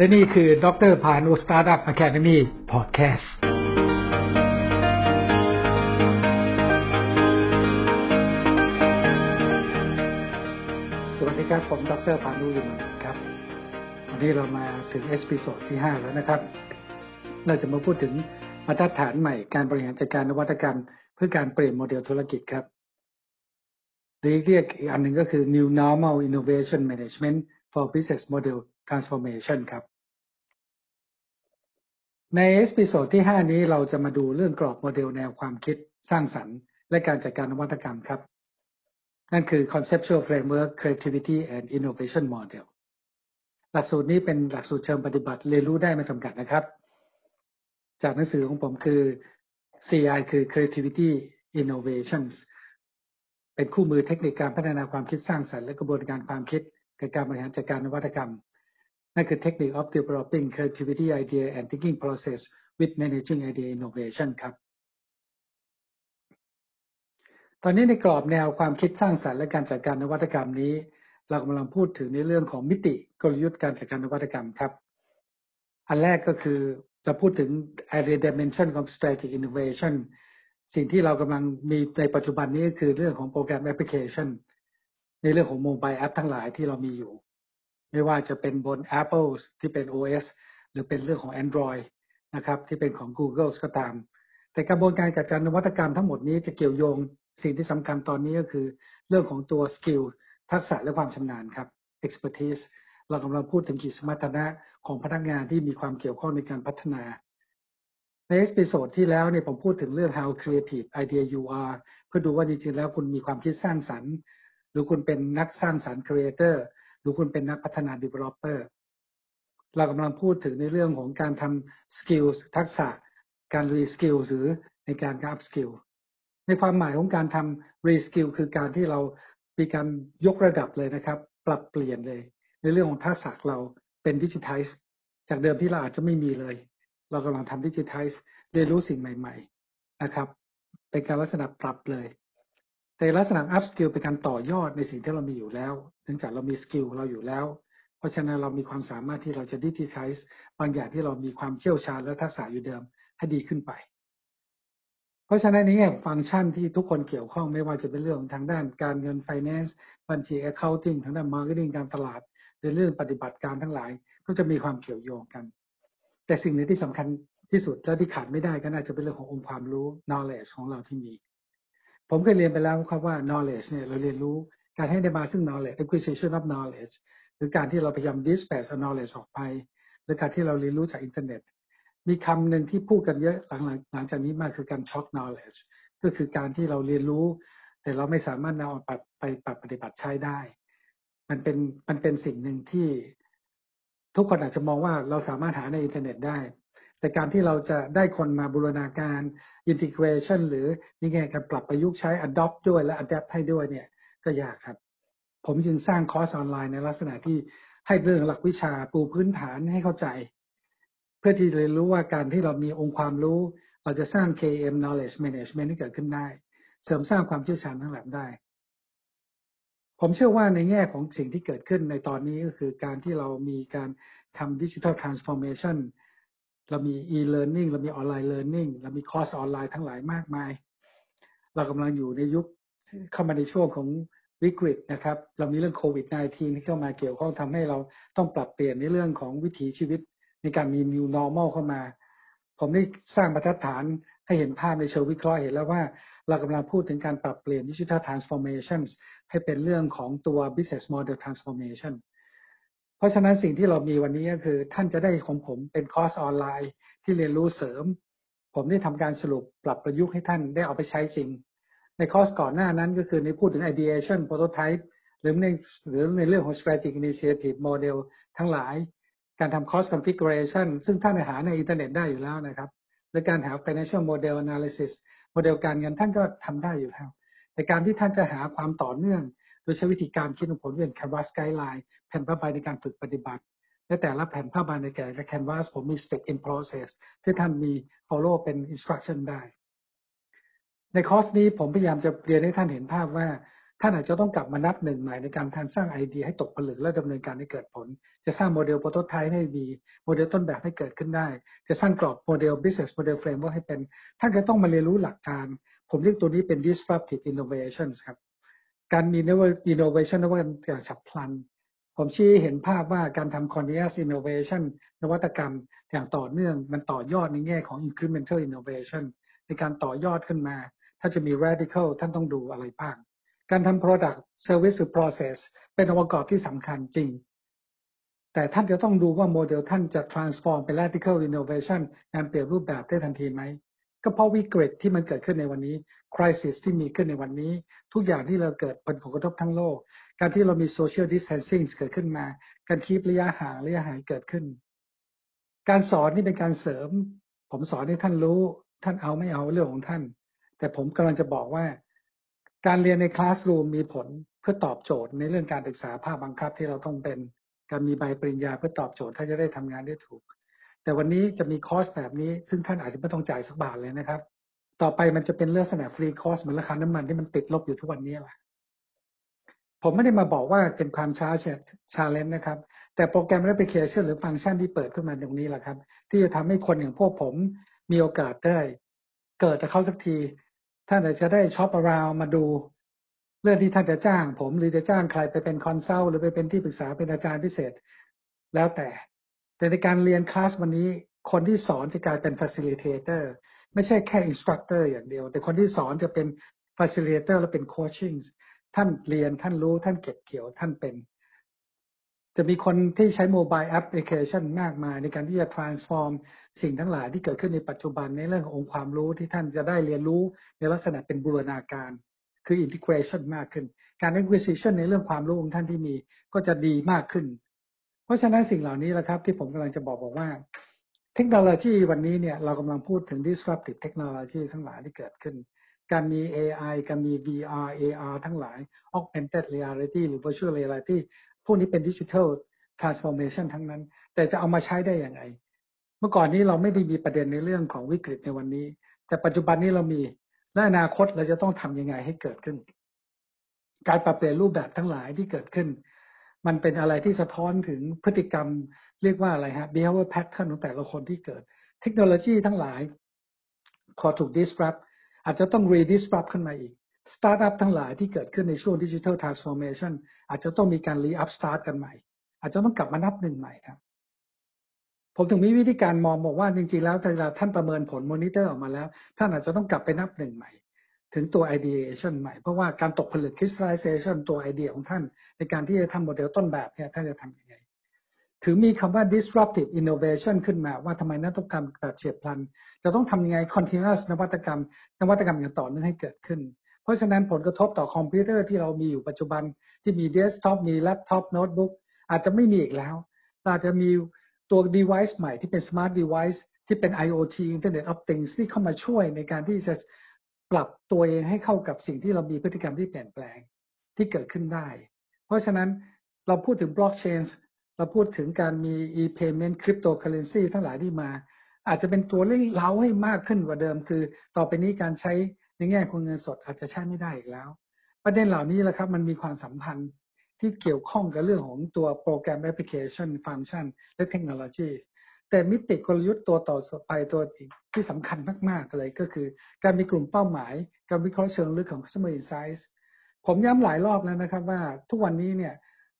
และนี่คือดรพานุ Startup Academy Podcast สวัสดีครับผมดรพานุลิมครับ วันนี้เรามาถึง episode ที่ 5 แล้วนะครับ เราจะมาพูดถึงมาตรฐานใหม่การบริหารจัดการนวัตกรรม เพื่อการเปลี่ยนโมเดลธุรกิจครับหรือเรียกอีกอันหนึ่งก็คือ New Normal Innovation Management for Business Model Transformation ครับ ใน episode ที่ 5 นี้เราจะมาดูเรื่องกรอบโมเดลแนวความคิดสร้างสรรค์ และการจัดการนวัตกรรมครับ นั่นคือ Conceptual Framework Creativity and Innovation Model หลักสูตรนี้เป็นหลักสูตรเชิงปฏิบัติเรียนรู้ได้ไม่จำกัดนะครับ จากหนังสือของผมคือ CI คือ Creativity Innovations เป็นคู่มือเทคนิคการพัฒนาความคิดสร้างสรรค์และกระบวนการความคิดกับการบริหารจัดการนวัตกรรม นั่นคือ Technique of Developing Creativity Idea and Thinking Process with Managing Idea Innovation ครับ ตอนนี้ในกรอบแนวความคิดสร้างสรรค์และการจัดการนวัตกรรมนี้ เรากำลังพูดถึงในเรื่องของมิติกลยุทธ์การจัดการนวัตกรรมครับ อันแรกก็คือเราพูดถึง area dimension of strategic innovation สิ่งที่เรากำลังมีในปัจจุบันนี้ก็คือเรื่องของโปรแกรมแอปพลิเคชันในเรื่องของ mobile app ทั้งหลายที่เรามีอยู่ ไม่ว่าจะเป็นบน Apple ที่เป็น OS หรือเป็นเรื่องของ Android นะครับ ที่เป็นของ Google ก็ตาม แต่กระบวนการจัดการนวัตกรรมทั้งหมดนี้จะเกี่ยวโยงสิ่งที่สำคัญตอนนี้ก็คือ เรื่องของตัว skill ทักษะและความชำนาญครับ expertise เรากำลังพูดถึงขีดสมรรถนะของพนักงานที่มีความเกี่ยวข้องในการพัฒนาใน episode ที่แล้วเนี่ยผมพูดถึงเรื่อง how creative idea you are เพื่อดูว่าจริงๆแล้วคุณมีความคิดสร้างสรรค์ หรือคุณเป็นนักสร้างสรรค์ creator หรือคุณเป็นนักพัฒนา developer เรากำลังพูดถึงในเรื่องของการทำ skills ทักษะ การ reskill หรือในการ up skill ในความหมายของการทำ reskill คือการที่เรามีการยกระดับเลยนะครับ ปรับเปลี่ยนเลย ในเรื่องของทักษะเราเป็นดิจิทัลจากเดิมที่เราอาจจะไม่มีเลย เรากำลังทำดิจิทัลเรียนรู้สิ่งใหม่ ๆ นะครับ เป็นการลักษณะปรับเลย แต่ลักษณะ up skill เป็นการต่อยอดในสิ่งที่เรามีอยู่แล้ว นื่องจากเรามีสกิลเราอยู่แล้ว เพราะฉะนั้นเรามีความสามารถที่เราจะดิจิทัลบางอย่างที่เรามีความเชี่ยวชาญและทักษะอยู่เดิมให้ดีขึ้นไป เพราะฉะนั้นนี้ฟังก์ชันที่ทุกคนเกี่ยวข้องไม่ว่าจะเป็นเรื่องทางด้านการเงิน finance บัญชี accounting ทางด้าน marketing การตลาดหรือเรื่องปฏิบัติการทั้งหลาย ก็จะมีความเกี่ยวโยงกัน แต่สิ่งนี้ที่สำคัญที่สุดและที่ขาดไม่ได้ก็น่าจะเป็นเรื่องขององค์ความรู้ knowledge ของเราที่มี ผมเคยเรียนไปแล้วครับว่า knowledge เนี่ยเราเรียนรู้ การให้ได้มาซึ่ง knowledge acquisition of knowledge หรือการที่เราพยายาม disperse knowledge ออกไป หรือการที่เราเรียนรู้จากอินเทอร์เน็ต มีคำหนึ่งที่พูดกันเยอะหลังหลังจากนี้มากคือการช็อค knowledge ก็คือการที่เราเรียนรู้ แต่เราไม่สามารถนำไปไปปฏิบัติใช้ได้ มันเป็นมันเป็นสิ่งหนึ่งที่ทุกคนอาจจะมองว่าเราสามารถหาในอินเทอร์เน็ตได้ แต่การที่เราจะได้คนมาบูรณาการ integration หรือนี่ไงการปรับประยุกต์ใช้ adopt ด้วยและ adapt ให้ด้วยเนี่ย ก็ยากครับ ผมจึงสร้างคอร์สออนไลน์ในลักษณะที่ให้เรื่องหลักวิชาปูพื้นฐานให้เข้าใจ เพื่อที่จะเรียนรู้ว่าการที่เรามีองค์ความรู้ เราจะสร้าง KM knowledge management ให้เกิดขึ้นได้ เสริมสร้างความเชี่ยวชาญทั้งหลายได้ ผมเชื่อว่าในแง่ของสิ่งที่เกิดขึ้นในตอนนี้ก็คือการที่เรามีการทำ digital transformation เรามี e-learning เรามี online learning เรามีคอร์สออนไลน์ทั้งหลายมากมาย เรากำลังอยู่ในยุค เข้ามาในช่วงของวิกฤตนะครับ เรามีเรื่องโควิด -19 ที่เข้ามาเกี่ยวข้องทำให้เราต้องปรับเปลี่ยนในเรื่องของวิถีชีวิตในการมี new normal เข้ามา ผมได้สร้างบรรทัดฐานให้เห็นภาพในเชิงวิเคราะห์เห็นแล้วว่าเรากำลังพูดถึงการปรับเปลี่ยน digital transformation ให้เป็นเรื่องของตัว business model transformation เพราะฉะนั้นสิ่งที่เรามีวันนี้ก็คือ ท่านจะได้ของผมเป็นคอร์สออนไลน์ที่เรียนรู้เสริม ผมได้ทำการสรุปปรับประยุกต์ให้ท่านได้เอาไปใช้จริง ในคอร์สก่อนหน้านั้นก็คือในพูดถึง ideation prototype หรือในหรือในเรื่องของ strategic initiative model ทั้งหลาย การทำ cost configuration ซึ่งท่านหาในอินเทอร์เน็ตได้อยู่แล้วนะครับหรือการหา financial model analysis โมเดลการเงินท่านก็ทำได้อยู่แล้วแต่การที่ท่านจะหาความต่อเนื่อง โดยใช้วิธีการคิดผลเป็น canvas guideline แผ่นผ้าใบในการฝึกปฏิบัติ และแต่ละแผ่นผ้าใบในแก่และ canvas ผมมี step in process ที่ท่านมี follow เป็น instruction ได้ ในคอร์สนี้ผมพยายามจะเรียนให้ท่านเห็นภาพว่าท่านอาจจะต้องกลับมานับหนึ่งใหม่ในการทานสร้างไอเดียให้ตกผลึกและดำเนินการให้เกิดผล จะสร้างโมเดล prototype ให้ดีโมเดลต้นแบบให้เกิดขึ้นได้ จะสร้างกรอบโมเดล business model framework ให้เป็น ท่านก็ต้องมาเรียนรู้หลักการ ผมเรียกตัวนี้เป็น disruptive innovation ครับ การมี innovation นวัตกรรมอย่างฉับพลัน ผมชี้เห็นภาพว่าการทำ continuous innovation นวัตกรรมอย่างต่อเนื่องมันต่อยอดในแง่ของ incremental innovation ในการต่อยอดขึ้นมา ถ้าจะมี radical ท่านต้องดูอะไรบ้าง การทำ product service หรือ process เป็นองค์ประกอบที่สำคัญจริง แต่ท่านจะต้องดูว่าโมเดลท่านจะ transform เป็น radical innovation งานเปลี่ยนรูปแบบได้ทันทีไหม ก็เพราะวิกฤตที่มันเกิดขึ้นในวันนี้ crisis ที่มีขึ้นในวันนี้ ทุกอย่างที่เราเกิดผลผลกระทบทั้งโลก การที่เรามี social distancing เกิดขึ้นมา การคีบระยะห่างระยะห่างเกิดขึ้น การสอนนี่เป็นการเสริม ผมสอนให้ท่านรู้ท่านเอาไม่เอาเรื่องของท่าน แต่ผมกำลังจะบอกว่า การเรียนในคลาสรูมมีผลเพื่อตอบโจทย์ในเรื่องการศึกษาภาคบังคับที่เราต้องเป็น การมีใบปริญญาเพื่อตอบโจทย์ถ้าจะได้ทำงานได้ถูก แต่วันนี้จะมีคอร์สแบบนี้ ซึ่งท่านอาจจะไม่ต้องจ่ายสักบาทเลยนะครับ ต่อไปมันจะเป็นเรื่องสนามฟรีคอร์สเหมือนราคาน้ำมันที่มันติดลบอยู่ทุกวันนี้แหละผมไม่ได้มาบอกว่าเป็นความช้าchallenge นะครับ แต่โปรแกรมแอปพลิเคชันหรือฟังก์ชันที่เปิดขึ้นมาตรงนี้แหละครับ ที่จะทำให้คนอย่างพวกผมมีโอกาสได้ เกิดกับเขาสักที ท่านอาจจะได้ shop around มาดูเรื่องที่ท่านจะจ้าง ผมหรือจะจ้างใครไปเป็น consult หรือไปเป็นที่ปรึกษาเป็นอาจารย์พิเศษ แล้วแต่ แต่ในการเรียนคลาสวันนี้ คนที่สอนจะกลายเป็น facilitator ไม่ใช่แค่ instructor อย่างเดียว แต่คนที่สอนจะเป็น facilitator และเป็น coaching ท่านเรียนท่านรู้ท่านเก็บเกี่ยวท่านเป็น จะมีคนที่ใช้โมบายแอปพลิเคชันมากมายในการที่จะ transform สิ่งทั้งหลายที่เกิดขึ้นในปัจจุบันในเรื่องขององค์ความรู้ที่ท่านจะได้เรียนรู้ในลักษณะเป็นบูรณาการคือ integration มากขึ้น การ acquisition ในเรื่องความรู้ของท่านที่มีก็จะดีมากขึ้น เพราะฉะนั้นสิ่งเหล่านี้แหละครับ ที่ผมกำลังจะบอกบอกว่า เทคโนโลยีวันนี้เนี่ยเรากำลังพูดถึง disruptive technology ทั้งหลายที่เกิดขึ้น การมี AI การมี VR AR ทั้งหลาย augmented reality หรือ virtual reality พวกนี้เป็น digital transformation ทั้งนั้น แต่จะเอามาใช้ได้อย่างไรเมื่อก่อนนี้เราไม่ได้มีประเด็นในเรื่องของวิกฤตในวันนี้ แต่ปัจจุบันนี้เรามีและอนาคตเราจะต้องทำยังไงให้เกิดขึ้น การปรับเปลี่ยนรูปแบบทั้งหลายที่เกิดขึ้น มันเป็นอะไรที่สะท้อนถึงพฤติกรรม เรียกว่าอะไรฮะ behavior pattern ของแต่ละคนที่เกิด เทคโนโลยีทั้งหลาย พอถูก disrupt อาจจะต้อง redisrupt ขึ้นมาอีก สตาร์ทอัพทั้งหลายที่เกิดขึ้นในช่วง digital transformation อาจจะต้องมีการ re-upstart กันใหม่ อาจจะต้องกลับมานับหนึ่งใหม่ครับ ผมถึงมีวิธีการมองบอกว่าจริงๆแล้วเวลาท่านประเมินผลมอนิเตอร์ออกมาแล้ว ท่านอาจจะต้องกลับไปนับหนึ่งใหม่ ถึงตัว ideation ใหม่ เพราะว่าการตกผลึก crystallization ตัวไอเดียของท่าน ในการที่จะทำโมเดลต้นแบบเนี่ยท่านจะทำยังไงถึงมีคำว่า disruptive innovation ขึ้นมาว่าทำไมนวัตกรรมแบบเฉียบพลัน จะต้องทำยังไง continuous นวัตกรรม นวัตกรรมอย่างต่อเนื่องให้เกิดขึ้น เพราะฉะนั้นผลกระทบต่อคอมพิวเตอร์ที่เรามีอยู่ปัจจุบันที่มีเดสก์ท็อปมีแล็ปท็อปโน้ตบุ๊กอาจจะไม่มีอีกแล้ว อาจจะมีตัว device ใหม่ที่เป็น smart device ที่เป็น IoT Internet of Things ที่เข้ามาช่วยในการที่จะปรับตัวเองให้เข้ากับสิ่งที่เรามีพฤติกรรมที่เปลี่ยนแปลงที่เกิดขึ้นได้ เพราะฉะนั้นเราพูดถึง blockchain เราพูดถึงการมี e-payment cryptocurrency ทั้งหลายที่มา อาจจะเป็นตัวเร่งเล้าให้มากขึ้นกว่าเดิม คือ ต่อไปนี้การใช้ ในแง่ของเงินสดอาจจะใช้ไม่ได้อีกแล้ว ประเด็นเหล่านี้แหละครับ มันมีความสัมพันธ์ที่เกี่ยวข้องกับเรื่องของตัวโปรแกรมแอปพลิเคชันฟังก์ชัน และเทคโนโลยีแต่มิติกลยุทธ์ตัวต่อไปตัวที่สำคัญมากๆเลยก็คือ การมีกลุ่มเป้าหมาย การวิเคราะห์เชิงลึกของ customer insights ผมย้ำหลายรอบแล้วนะครับว่าทุกวันนี้เนี่ย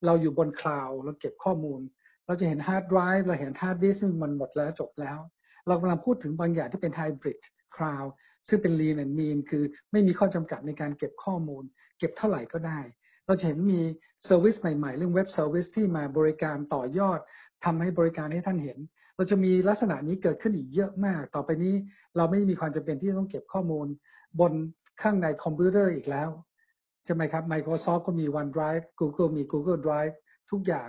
เราอยู่บนคลาวด์เราเก็บข้อมูล เราจะเห็นฮาร์ดไดรฟ์เราเห็นฮาร์ดดิสก์มันหมดแล้วจบแล้ว เรากำลังพูดถึงบางอย่างที่เป็น hybrid cloud ซึ่งเป็น lean and mean คือไม่มีข้อจำกัดในการเก็บข้อมูล เก็บเท่าไหร่ก็ได้ เราจะเห็นมี service ใหม่ๆ เรื่อง web service ที่มาบริการต่อยอดทำให้บริการให้ท่านเห็น เราจะมีลักษณะนี้เกิดขึ้นอีกเยอะมาก ต่อไปนี้เราไม่มีความจำเป็นที่ต้องเก็บข้อมูล บนข้างในคอมพิวเตอร์อีกแล้วใช่ไหมครับ Microsoft ก็มี OneDrive Google มี Google Drive ทุกอย่าง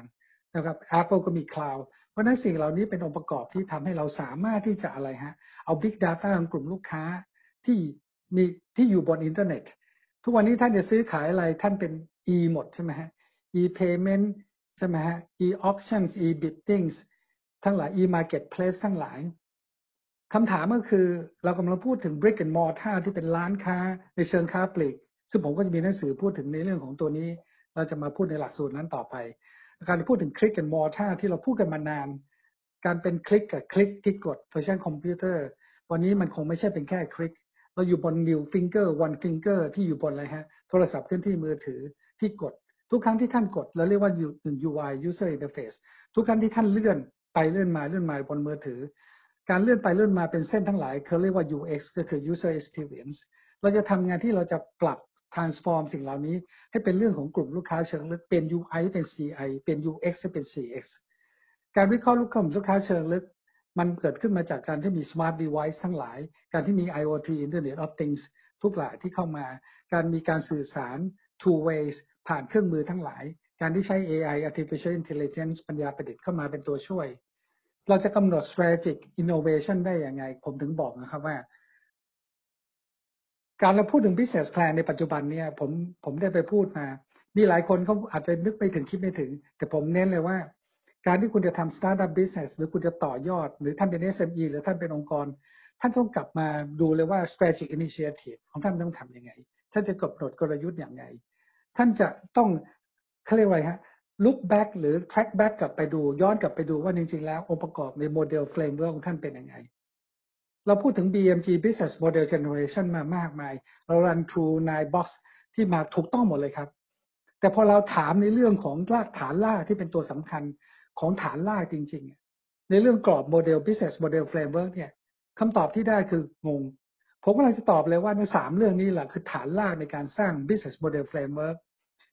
นะครับ Apple ก็มี Cloud เพราะนั้นสิ่งเหล่านี้เป็นองค์ประกอบที่ทำให้เราสามารถที่จะอะไรฮะ เอา Big Data ของกลุ่มลูกค้า ที่มีที่อยู่บนอินเทอร์เน็ต ทุกวันนี้ท่านจะซื้อขายอะไรท่านเป็น e หมดใช่ไหมฮะ e payment ใช่ไหมฮะ e auctions e bidding ทั้งหลาย e marketplace ทั้งหลายคำถามก็คือเรากำลังพูดถึง brick and mortar ที่เป็นร้านค้าในเชิงค้าปลีก ซึ่งผมก็จะมีหนังสือพูดถึงในเรื่องของตัวนี้ เราจะมาพูดในหลักสูตรนั้นต่อไป การพูดถึง click and mortar ที่เราพูดกันมานาน การเป็นคลิกกับคลิกที่กดเวอร์ชันคอมพิวเตอร์วันนี้มันคงไม่ใช่เป็นแค่คลิก เราอยู่บน new finger one finger ที่อยู่บนอะไรฮะโทรศัพท์เคลื่อนที่มือถือที่กด ทุกครั้งที่ท่านกดเราเรียกว่าหนึ่ง UI user interface ทุกครั้งที่ท่านเลื่อนไปเลื่อนมาเลื่อนมาบนมือถือ การเลื่อนไปเลื่อนมาเป็นเส้นทั้งหลายเขาเรียกว่า UX ก็คือ user experience เราจะทำงานที่เราจะปรับ transform สิ่งเหล่านี้ให้เป็นเรื่องของกลุ่มลูกค้าเชิงลึกเป็น UI เป็น CI เป็น UX เป็น CX การวิเคราะห์ลูกค้าลูกค้าเชิงลึก มันเกิดขึ้นมาจากการที่มี smart device ทั้งหลาย การที่มี IoT Internet of Things ทุกหลายที่เข้ามา การมีการสื่อสาร two ways ผ่านเครื่องมือทั้งหลาย การที่ใช้ AI artificial intelligence ปัญญาประดิษฐ์เข้ามาเป็นตัวช่วย เราจะกำหนด strategic innovation ได้อย่างไง ผมถึงบอกนะครับว่า การเราพูดถึง business plan ในปัจจุบันเนี่ยผมผมได้ไปพูดมามีหลายคนเขาอาจจะนึกไปถึงคิดไม่ถึง แต่ผมเน้นเลยว่า การที่คุณจะทำ startup business หรือคุณจะต่อยอด หรือท่านเป็น SME หรือท่านเป็นองค์กร ท่านต้องกลับมาดูเลยว่า strategic initiative ของท่านต้องทำยังไง ท่านจะกำหนดกลยุทธ์อย่างไรท่านจะต้องเขาเรียกว่าฮะ look back หรือ track back กลับไปดูย้อนกลับไปดูว่าจริงๆ แล้วองค์ประกอบในโมเดล framework ของท่านเป็นยังไง เราพูดถึง BMG Business Model Generation มามากมาย เรา run through nine box ที่มาถูกต้องหมดเลยครับ แต่พอเราถามในเรื่องของรากฐานราที่เป็นตัวสำคัญ ของฐานรากจริง ๆ ในเรื่องกรอบโมเดล business model framework เนี่ยคำตอบที่ได้คืองง ผมก็เลยจะตอบเลยว่าในสามเรื่องนี้แหละคือฐานรากในการสร้าง business model framework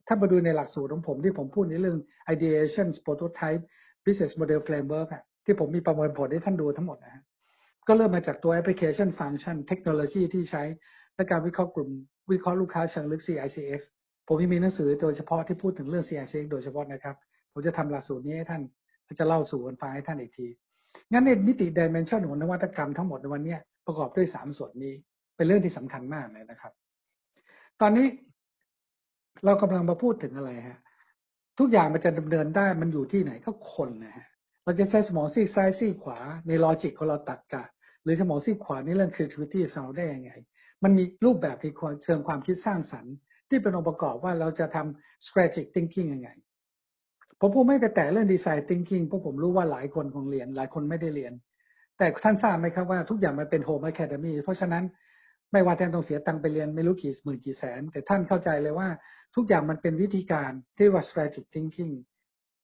ถ้ามาดูในหลักสูตรของผมที่ผมพูดในเรื่อง ideation prototype business model framework อะที่ผมมีประเมินผลให้ท่านดูทั้งหมดนะฮะก็เริ่มมาจากตัว application function เทคโนโลยีที่ใช้และการวิเคราะห์กลุ่มวิเคราะห์ลูกค้าเชิงลึก CICX ผมมีหนังสือโดยเฉพาะที่พูดถึงเรื่อง CICX โดยเฉพาะนะครับ ผมจะทำหลักสูตรนี้ให้ท่านจะเล่าสู่กันฟังให้ท่านอีกที งั้นในมิติ dimension ของนวัตกรรมทั้งหมดในวันนี้ประกอบด้วยสามส่วนนี้ เป็นเรื่องที่สำคัญมากเลยนะครับ ตอนนี้เรากำลังมาพูดถึงอะไรฮะ ทุกอย่างมันจะดำเนินได้มันอยู่ที่ไหนก็คนนะฮะเราจะใช้สมองซีกซ้ายซีกขวาในลอจิกของเราตัดกะ หรือสมองซีกขวาในเรื่อง creativity ของเราได้ยังไง มันมีรูปแบบในเชิงความคิดสร้างสรรค์ ที่เป็นองค์ประกอบว่าเราจะทำ strategic thinking ยังไง ผมพูดไม่ไปแต่เรื่อง design thinking เพราะผมรู้ว่าหลายคนคงเรียน หลายคนไม่ได้เรียน แต่ท่านทราบไหมครับว่าทุกอย่างมันเป็น home academy เพราะฉะนั้นไม่ว่าท่านต้องเสียตังค์ไปเรียนไม่รู้กี่หมื่นกี่แสน แต่ท่านเข้าใจเลยว่าทุกอย่างมันเป็นวิธีการที่ว่า strategic thinking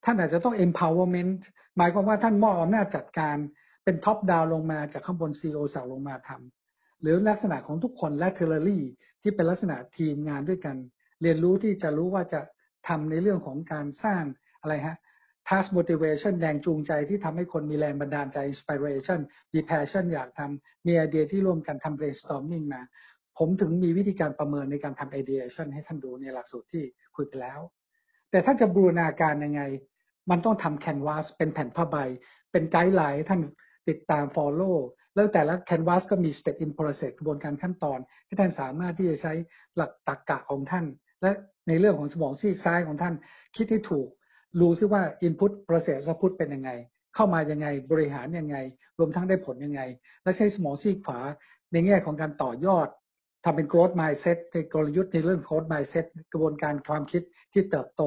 ท่านอาจจะต้อง empowerment หมายความว่าท่านมอบอำนาจจัดการเป็น top down ลงมาจากข้างบน CEO สั่งลงมาทำหรือลักษณะของทุกคน laterally ที่เป็นลักษณะทีมงานด้วยกัน เรียนรู้ที่จะรู้ว่าจะทำในเรื่องของการสร้าง อะไรฮะ task motivation แรงจูงใจที่ทำให้คนมีแรงบันดาลใจ inspiration มี passion อยากทำมีไอเดียที่ร่วมกันทำ brainstorming มา ผมถึงมีวิธีการประเมินในการทำ ideation ให้ท่านดูในหลักสูตรที่คุยไปแล้ว แต่ถ้าจะบูรณาการยังไง มันต้องทำ canvas เป็นแผ่นผ้าใบ เป็น guideline ท่านติดตาม follow แล้วแต่ละ canvas ก็มี step in process กระบวนการขั้นตอนที่ท่านสามารถที่จะใช้หลักตรรกะของท่าน และในเรื่องของสมองซีกซ้ายของท่านคิดให้ถูก รู้ซิว่า input process output เป็นยังไง เข้ามายังไงบริหารยังไง รวมทั้งได้ผลยังไง และใช้สมองซีกขวาในแง่ของการต่อยอดทำเป็น growth mindset ในกลยุทธ์ในเรื่อง growth mindset กระบวนการความคิดที่เติบโต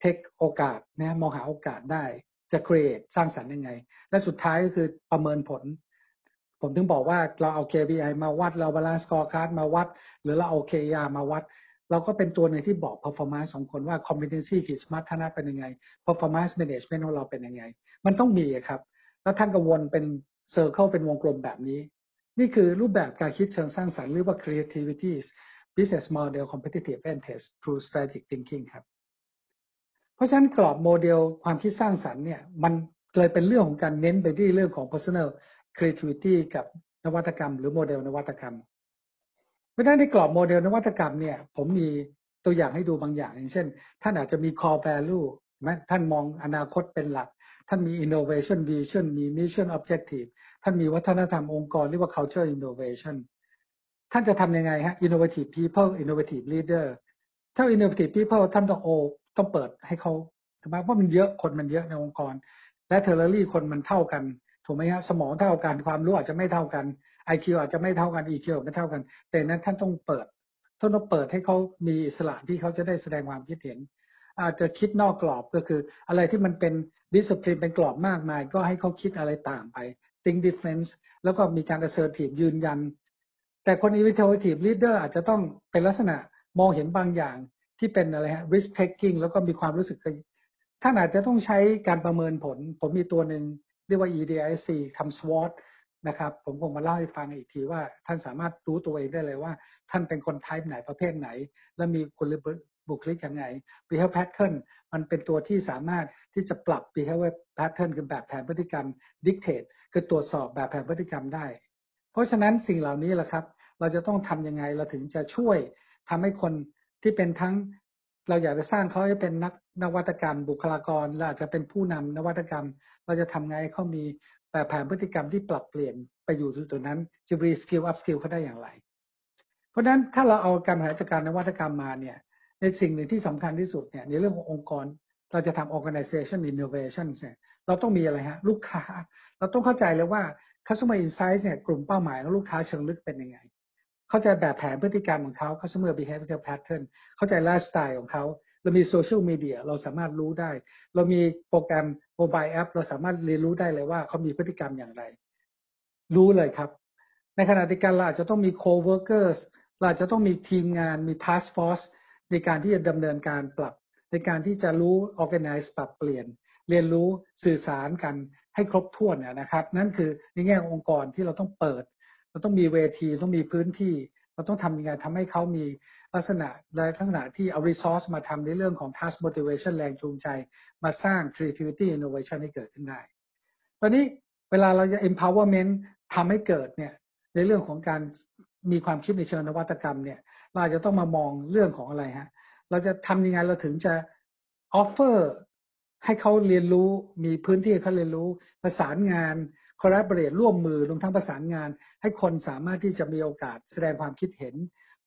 เทคโอกาสนะมองหาโอกาสได้จะ create สร้างสรรค์ยังไง และสุดท้ายก็คือประเมินผล ผมถึงบอกว่าเราเอา KPI มาวัดเรา balance scorecard มาวัด หรือเราเอา KR มาวัด เราก็เป็นตัวหนึ่งที่บอก performance ของคนว่า competency คือสมรรถนะเป็นยังไง performance management ของเราเป็นยังไง มันต้องมีครับ แล้วท่านก็วนเป็น circle เป็นวงกลมแบบนี้ นี่คือรูปแบบการคิดเชิงสร้างสรรค์หรือว่า creativity business model competitive advantage through strategic thinking ครับ เพเพราะฉะนั้นกรอบโมเดลความคิดสร้างสรรค์เนี่ยมันเลยเป็นเรื่องของการเน้นไปที่เรื่องของ personal creativity กับนวัตกรรม หรือโมเดลนวัตกรรม ราะฉะนั้นในกรอบโมเดลนวัตกรรมเนี่ย ผมมีตัวอย่างให้ดูบางอย่าง อย่างเช่น ท่านอาจจะมี core value ไหมท่านมองอนาคตเป็นหลัก ท่านมี innovation vision มี mission objective ท่านมีวัฒนธรรมองค์กรเรียกว่า culture innovation ท่านจะทำยังไงฮะ innovative people innovative leader ถ้า innovative people ท่านต้องโอต้องเปิดให้เขาถูกไหมว่ามันเยอะคนมันเยอะในองค์กร และเทอร์รี่คนมันเท่ากันถูกไหมฮะสมองเท่ากันความรู้อาจจะไม่เท่ากัน IQ อาจจะไม่เท่ากัน EQ ไม่เท่ากัน แต่นั้นท่านต้องเปิดท่านต้องเปิดให้เขามีอิสระที่เขาจะได้แสดงความคิดเห็น อาจจะคิดนอกกรอบก็คือ อะไรที่มันเป็นดิสซิ p ลินเป็นกรอบมากมาย ก็ให้เขาคิดอะไรต่างไป think difference แล้วก็มีการ assertive ยืนยัน แต่คน innovative leader อาจจะต้องเป็นลักษณะมองเห็นบางอย่างที่เป็นอะไรฮะ risk taking แล้วก็มีความรู้สึกท่านอาจจะต้องใช้การประเมินผล ผมมีตัวหนึ่งเรียกว่า EDIC ทำ SWOT นะครับ ผมคงมาเล่าให้ฟังอีกทีว่า ท่านสามารถรู้ตัวเองได้เลยว่า ท่านเป็นคนไทป์ไหนประเภทไหน และมีคุณบุคลิกยังไง behavior pattern มันเป็นตัวที่สามารถที่จะปรับ behavior pattern คือแบบแผนพฤติกรรม detect คือตรวจสอบแบบแผนพฤติกรรมได้ เพราะฉะนั้นสิ่งเหล่านี้แหละครับ เราจะต้องทำยังไงเราถึงจะช่วยทำให้คนที่เป็นทั้งเราอยากจะสร้างเขาให้เป็นนักนวัตกรรม บุคลากรและอาจจะเป็นผู้นำนวัตกรรม เราจะทำไงให้เขามี แบบแผนพฤติกรรมที่ปรับเปลี่ยนไปอยู่ตัวนั้นจะ reskill upskill เขาได้อย่างไร เพราะฉะนั้นถ้าเราเอาการบริหารจัดการนวัตกรรมมาเนี่ยในสิ่งหนึ่งที่สำคัญที่สุดเนี่ยในเรื่องขององค์กรเราจะทำ organization innovation เนี่ยเราต้องมีอะไรฮะ ลูกค้า เราต้องเข้าใจเลยว่า customer insight เนี่ยกลุ่มเป้าหมายของลูกค้าเชิงลึกเป็นยังไง เข้าใจแบบแผนพฤติกรรมของเขา customer behavior pattern เข้าใจไลฟ์สไตล์ของเขา เรามีโซเชียลมีเดียเราสามารถรู้ได้ เรามีโปรแกรม mobile app เราสามารถเรียนรู้ได้เลยว่าเขามีพฤติกรรมอย่างไร รู้เลยครับ ในขณะเดียวกันเราอาจจะต้องมี co-workers เราอาจะต้องมีทีมงานมี task force ในการที่จะดำเนินการปรับ ในการที่จะรู้ organize ปรับเปลี่ยน เรียนรู้สื่อสารกันให้ครบถ้วนนะครับ นั่นคือในแง่องค์กรที่เราต้องเปิด เราต้องมีเวทีต้องมีพื้นที่ เราต้องทำยังไงทำให้เขามี ลักษณะในลักษณะที่เอา resource มาทำในเรื่องของ task motivation แรงจูงใจ มาสร้าง creativity innovation ให้เกิดขึ้นได้ ตอนนี้เวลาเราจะ empowerment ทำให้เกิดเนี่ยในเรื่องของการมีความคิดในเชิงนวัตกรรมเนี่ย เราจะต้องมามองเรื่องของอะไรฮะ เราจะทำยังไงเราถึงจะ offer ให้เขาเรียนรู้มีพื้นที่เขาเรียนรู้ประสานงานคอลลาบเรตร่วมมือรวมทั้งประสานงาน ให้คนสามารถที่จะมีโอกาสแสดงความคิดเห็น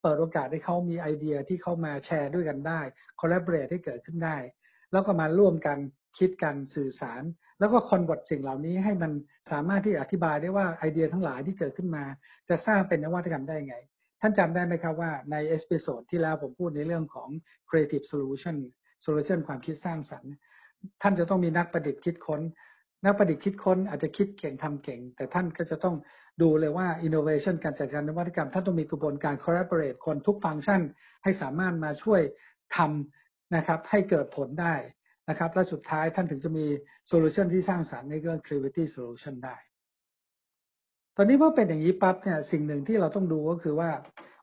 เปิดโอกาสให้เขามีไอเดียที่เข้ามาแชร์ด้วยกันได้คอลลาบเรตให้เกิดขึ้นได้ แล้วก็มาร่วมกันคิดกันสื่อสาร แล้วก็คอนบทสิ่งเหล่านี้ให้มันสามารถที่อธิบายได้ว่าไอเดียทั้งหลายที่เกิดขึ้นมา จะสร้างเป็นนวัตกรรมได้ไง ท่านจำได้ไหมครับว่าใน episode ที่แล้วผมพูดในเรื่องของ creative solution solution ความคิดสร้างสรรค์ ท่านจะต้องมีนักประดิษฐ์คิดค้น นักประดิษฐ์คิดค้นอาจจะคิดเก่งทำเก่ง แต่ท่านก็จะต้องดูเลยว่า innovation การจัดการนวัตกรรม ท่านต้องมีกระบวนการ collaborate คนทุกฟังก์ชันให้สามารถมาช่วยทำนะครับให้เกิดผลได้นะครับ และสุดท้ายท่านถึงจะมีโซลูชันที่สร้างสารรค์ในเรื่อง creativity solution ได้ ตอนนี้เมื่อเป็นอย่างนี้ปั๊บเนี่ยสิ่งหนึ่งที่เราต้องดูก็คือว่า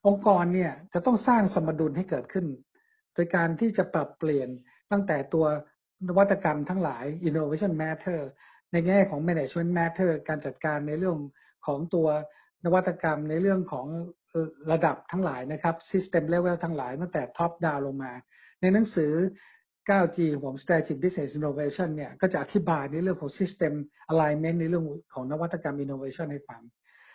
องค์กรเนี่ยจะต้องสร้างสมดุลให้เกิดขึ้น โดยการที่จะปรับเปลี่ยนตั้งแต่ตัว นวัตกรรมทั้งหลาย innovation matter ในแง่ของ management matter การจัดการในเรื่องของตัวนวัตกรรมในเรื่องของระดับทั้งหลายนะครับ system level ทั้งหลายตั้งแต่ top down ลงมา ในหนังสือ 9G ของ strategic business innovation เนี่ยก็จะอธิบายในเรื่องของ system alignment ในเรื่องของนวัตกรรม innovation ให้ฟัง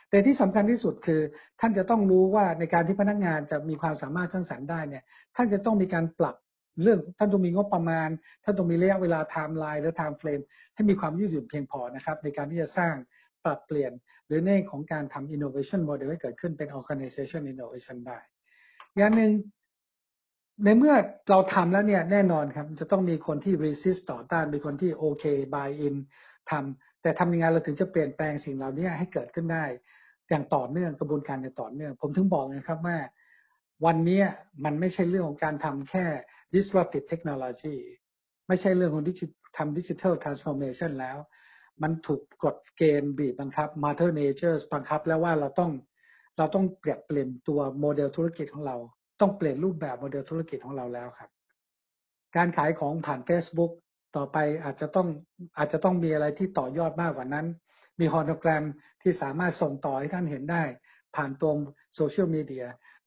แต่ที่สำคัญที่สุดคือ ท่านจะต้องรู้ว่าในการที่พนักงานจะมีความสามารถสร้างสรรค์ได้เนี่ย ท่านจะต้องมีการปรับ เรื่องท่านต้องมีงบประมาณ ท่านต้องมีระยะเวลาไทม์ไลน์หรือ time frameให้มีความยืดหยุ่นเพียงพอนะครับ ในการที่จะสร้างปรับเปลี่ยน หรือในของการทำ innovation model ให้เกิดขึ้นเป็น organization innovation ได้อย่างหนึ่งในเมื่อเราทำแล้วเนี่ยแน่นอนครับ จะต้องมีคนที่ resist ต่อต้านมีคนที่โอเค buy in ทำแต่ทำยังไงเราถึงจะเปลี่ยนแปลงสิ่งเหล่านี้ให้เกิดขึ้นได้ อย่างต่อเนื่องกระบวนการในต่อเนื่อง ผมถึงบอกนะครับว่า วันนี้มันไม่ใช่เรื่องของการทำแค่ disruptive technology ไม่ใช่เรื่องของทำ digital transformation แล้ว มันถูกกฎเกณฑ์บีบบังคับ mother nature บังคับแล้วว่าเราต้องเราต้องเปลี่ยนเปลี่ยนตัวโมเดลธุรกิจของเรา ต้องเปลี่ยนรูปแบบโมเดลธุรกิจของเราแล้วครับ การขายของผ่าน Facebook ต่อไปอาจจะต้องอาจจะต้องมีอะไรที่ต่อยอดมากกว่านั้น มีฮอนแกรมที่สามารถส่งต่อให้ท่านเห็นได้ ผ่านตัวโซเชียลมีเดีย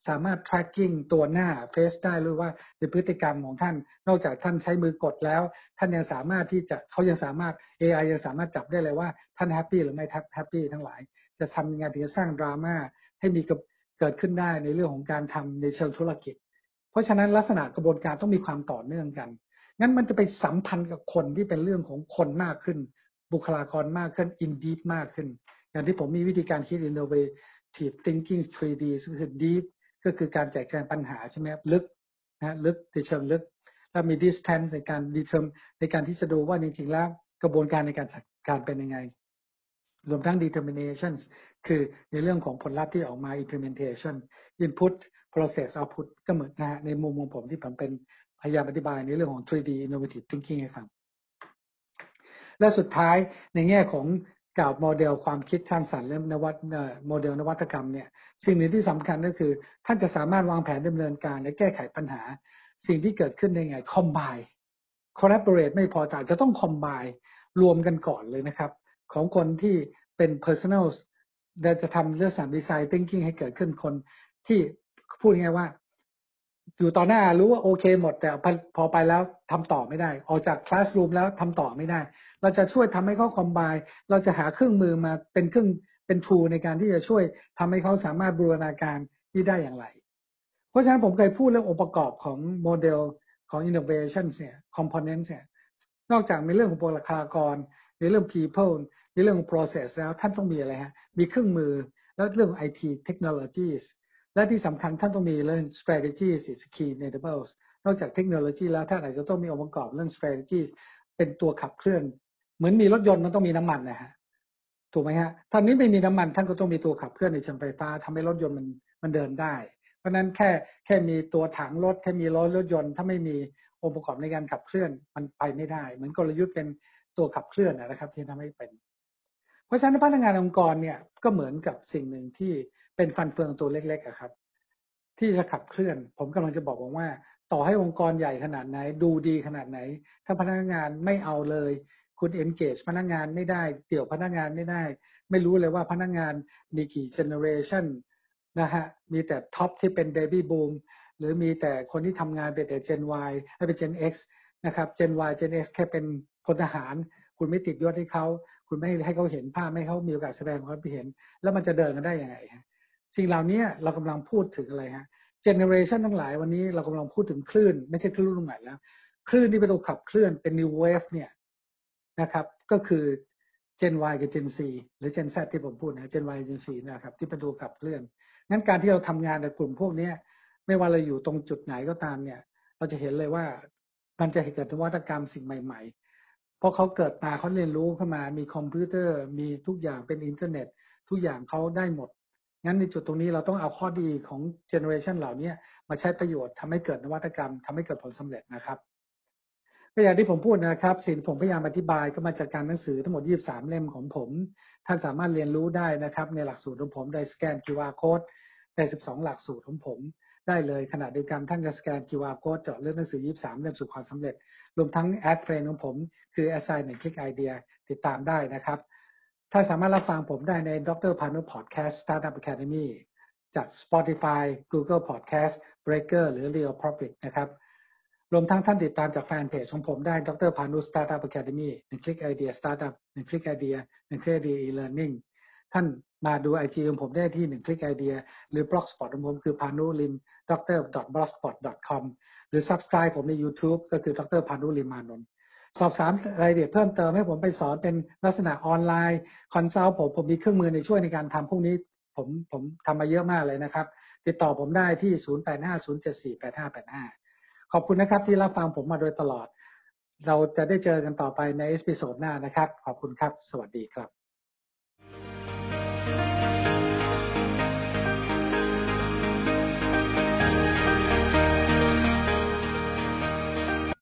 สามารถ tracking ตัวหน้า face ได้หรือว่าในพฤติกรรมของท่าน นอกจากท่านใช้มือกดแล้ว ท่านยังสามารถที่จะเขายังสามารถ AI ยังสามารถจับได้เลยว่าท่าน happy หรือไม่ happy ทั้งหลาย จะทำยังไงถึงจะสร้างดราม่าให้มีเกิดขึ้นได้ในเรื่องของการทำในเชิงธุรกิจ เพราะฉะนั้นลักษณะกระบวนการต้องมีความต่อเนื่องกันงั้นมันจะไปสัมพันธ์กับคนที่เป็นเรื่องของคนมากขึ้น บุคลากรมากขึ้น in deep มากขึ้น อย่างที่ผมมีวิธีการคิด innovative thinking 3D ก็คือ deep ก็คือการแจกแจงปัญหาใช่ไหมครับลึกนะลึกในเชิงลึก แล้วมี distance ในการ determ ในการที่จะดูว่าจริงๆแล้วกระบวนการในการจัดการเป็นยังไง รวมทั้ง determination คือในเรื่องของผลลัพธ์ที่ออกมา implementation input process output ก็เหมือนนะฮะในมุมของผมที่ผมเป็นพยายามอธิบายในเรื่องของ 3D innovative thinking ให้ฟังและสุดท้ายในแง่ของ กล่าวโมเดลความคิดสร้างสรรค์และนวัตโมเดลนวัตกรรมเนี่ยสิ่งหนึ่งที่สำคัญก็คือ ท่านจะสามารถวางแผนดำเนินการและแก้ไขปัญหา สิ่งที่เกิดขึ้นในไง combine collaborate ไม่พอแต่จะต้อง combine รวมกันก่อนเลยนะครับ ของคนที่เป็น personal จะทำเรื่องสารดีไซน์ thinking ให้เกิดขึ้นคนที่พูดง่ายว่า อยู่ต่อหน้ารู้ว่าโอเคหมด แต่พอไปแล้วทำต่อไม่ได้ ออกจากคลาสรูมแล้วทำต่อไม่ได้ เราจะช่วยทำให้เขาคอมไบเราจะหาเครื่องมือมาเป็นเครื่องเป็นทูในการที่จะช่วยทำให้เขาสามารถบูรณาการที่ได้อย่างไร เพราะฉะนั้นผมเคยพูดเรื่ององค์ประกอบของโมเดลของ innovation เนี่ย component เนี่ยนอกจากในเรื่องของบุคลากร ในเรื่อง people ในเรื่องของ process แล้วท่านต้องมีอะไรฮะมีเครื่องมือแล้วเรื่อง IT technologies และที่สำคัญท่านต้องมีเรื่อง strategy is key enables นอกจากเทคโนโลยีแล้วท่านอาจจะต้องมีองค์ประกอบเรื่อง strategy เป็นตัวขับเคลื่อน เหมือนมีรถยนต์มันต้องมีน้ำมันนะฮะถูกไหมฮะท่านนี้ไม่มีน้ำมันท่านก็ต้องมีตัวขับเคลื่อนในเชิงไฟฟ้าทำให้รถยนต์มันมันเดินได้ เพราะนั้นแค่แค่มีตัวถังรถแค่มีรถรถยนต์ ถ้าไม่มีองค์ประกอบในการขับเคลื่อนมันไปไม่ได้ เหมือนกลยุทธ์เป็นตัวขับเคลื่อนนะครับ ที่ทำให้เป็น เพราะฉะนั้นพนักงานองค์กรเนี่ยก็เหมือนกับสิ่งหนึ่งที่ เป็นฟันเฟืองตัวเล็กๆครับ ที่จะขับเคลื่อน ผมกำลังจะบอกว่า ต่อให้องค์กรใหญ่ขนาดไหน ดูดีขนาดไหน ถ้าพนักงานไม่เอาเลย คุณ engage พนักงานไม่ได้เตี่ยวพนักงานไม่ได้ ไม่รู้เลยว่าพนักงานมีกี่ generation นะฮะมีแต่ท็อปที่เป็น baby boom หรือมีแต่คนที่ทำงานเป็นแต่ Gen Y ให้เป็น Gen X นะครับ Gen Y Gen X แค่เป็นพลทหาร คุณไม่ติดยศให้เขา คุณไม่ให้เขาเห็นภาพไม่ให้เขามีโอกาสแสดงความคิดเห็น แล้วมันจะเดินกันได้ยังไงฮะ สิ่งเหล่านี้เรากำลังพูดถึงอะไรฮะเจเนอเรชันทั้งหลายวันนี้เรากำลังพูดถึงคลื่น ไม่ใช่คลื่นรุ่นใหม่แล้ว คลื่นที่เป็นตัวขับเคลื่อนเป็น new wave เนี่ยนะครับ ก็คือ Gen Y กับ Gen C หรือ Gen Z ที่ผมพูดนะ Gen Y Gen C นะครับ ที่เป็นตัวขับเคลื่อนงั้นการที่เราทำงานในกลุ่มพวกนี้ไม่ว่าเราอยู่ตรงจุดไหนก็ตามเนี่ย เราจะเห็นเลยว่ามันจะเกิดนวัตกรรมสิ่งใหม่ๆ เพราะเขาเกิดมาเขาเรียนรู้เข้ามา มีคอมพิวเตอร์ มีทุกอย่างเป็นอินเทอร์เน็ต ทุกอย่างเขาได้หมด งั้นในจุดตรงนี้เราต้องเอาข้อดีของเจเนอเรชันเหล่านี้มาใช้ประโยชน์ทำให้เกิดนวัตกรรมทำให้เกิดผลสำเร็จนะครับก็อย่างที่ผมพูดนะครับสิ่งผมพยายามอธิบายก็มาจากการหนังสือทั้งหมด 23 เล่มของผม ท่านสามารถเรียนรู้ได้นะครับ ในหลักสูตรของผมได้สแกน QR code ใน 12 หลักสูตรของผม ได้เลยขณะเดียวกันท่านจะสแกน QR code เจาะเลือกหนังสือ 23 เล่มสู่ความสำเร็จ รวมทั้ง add friend ของผม คือ at sign 1 click idea ติดตามได้นะครับ ถ้าสามารถรับฟังผมได้ในดรพานุพอดแคสต์ Startup Academy จาก Spotify Google Podcast Breaker หรือ RadioPublic นะครับรวมทั้งท่านติดตามจากแฟนเพจของผมได้ดรพานุ Startup Academy หนึ่ง click idea Startup หนึ่ง click ideaหนึ่ง click idea e-learning ท่านมาดูไอจีของผมได้ที่หนึ่ง click idea หรือ blogspot ของผมคือพานุลิม dr blogspot com หรือ subscribe ผมใน YouTube ก็คือดรพานุลิมานนท์ สอบถามรายละเอียดเพิ่มเติมให้ผมไปสอนเป็นลักษณะออนไลน์ consult ผมผมมีเครื่องมือในช่วยในการทำพวกนี้ ผมผมทำมาเยอะมากเลยนะครับ ติดต่อผมได้ที่ 0850748585 ขอบคุณนะครับที่รับฟังผมมาโดยตลอด เราจะได้เจอกันต่อไปในเอพิโซดหน้านะครับ ขอบคุณครับ สวัสดีครับ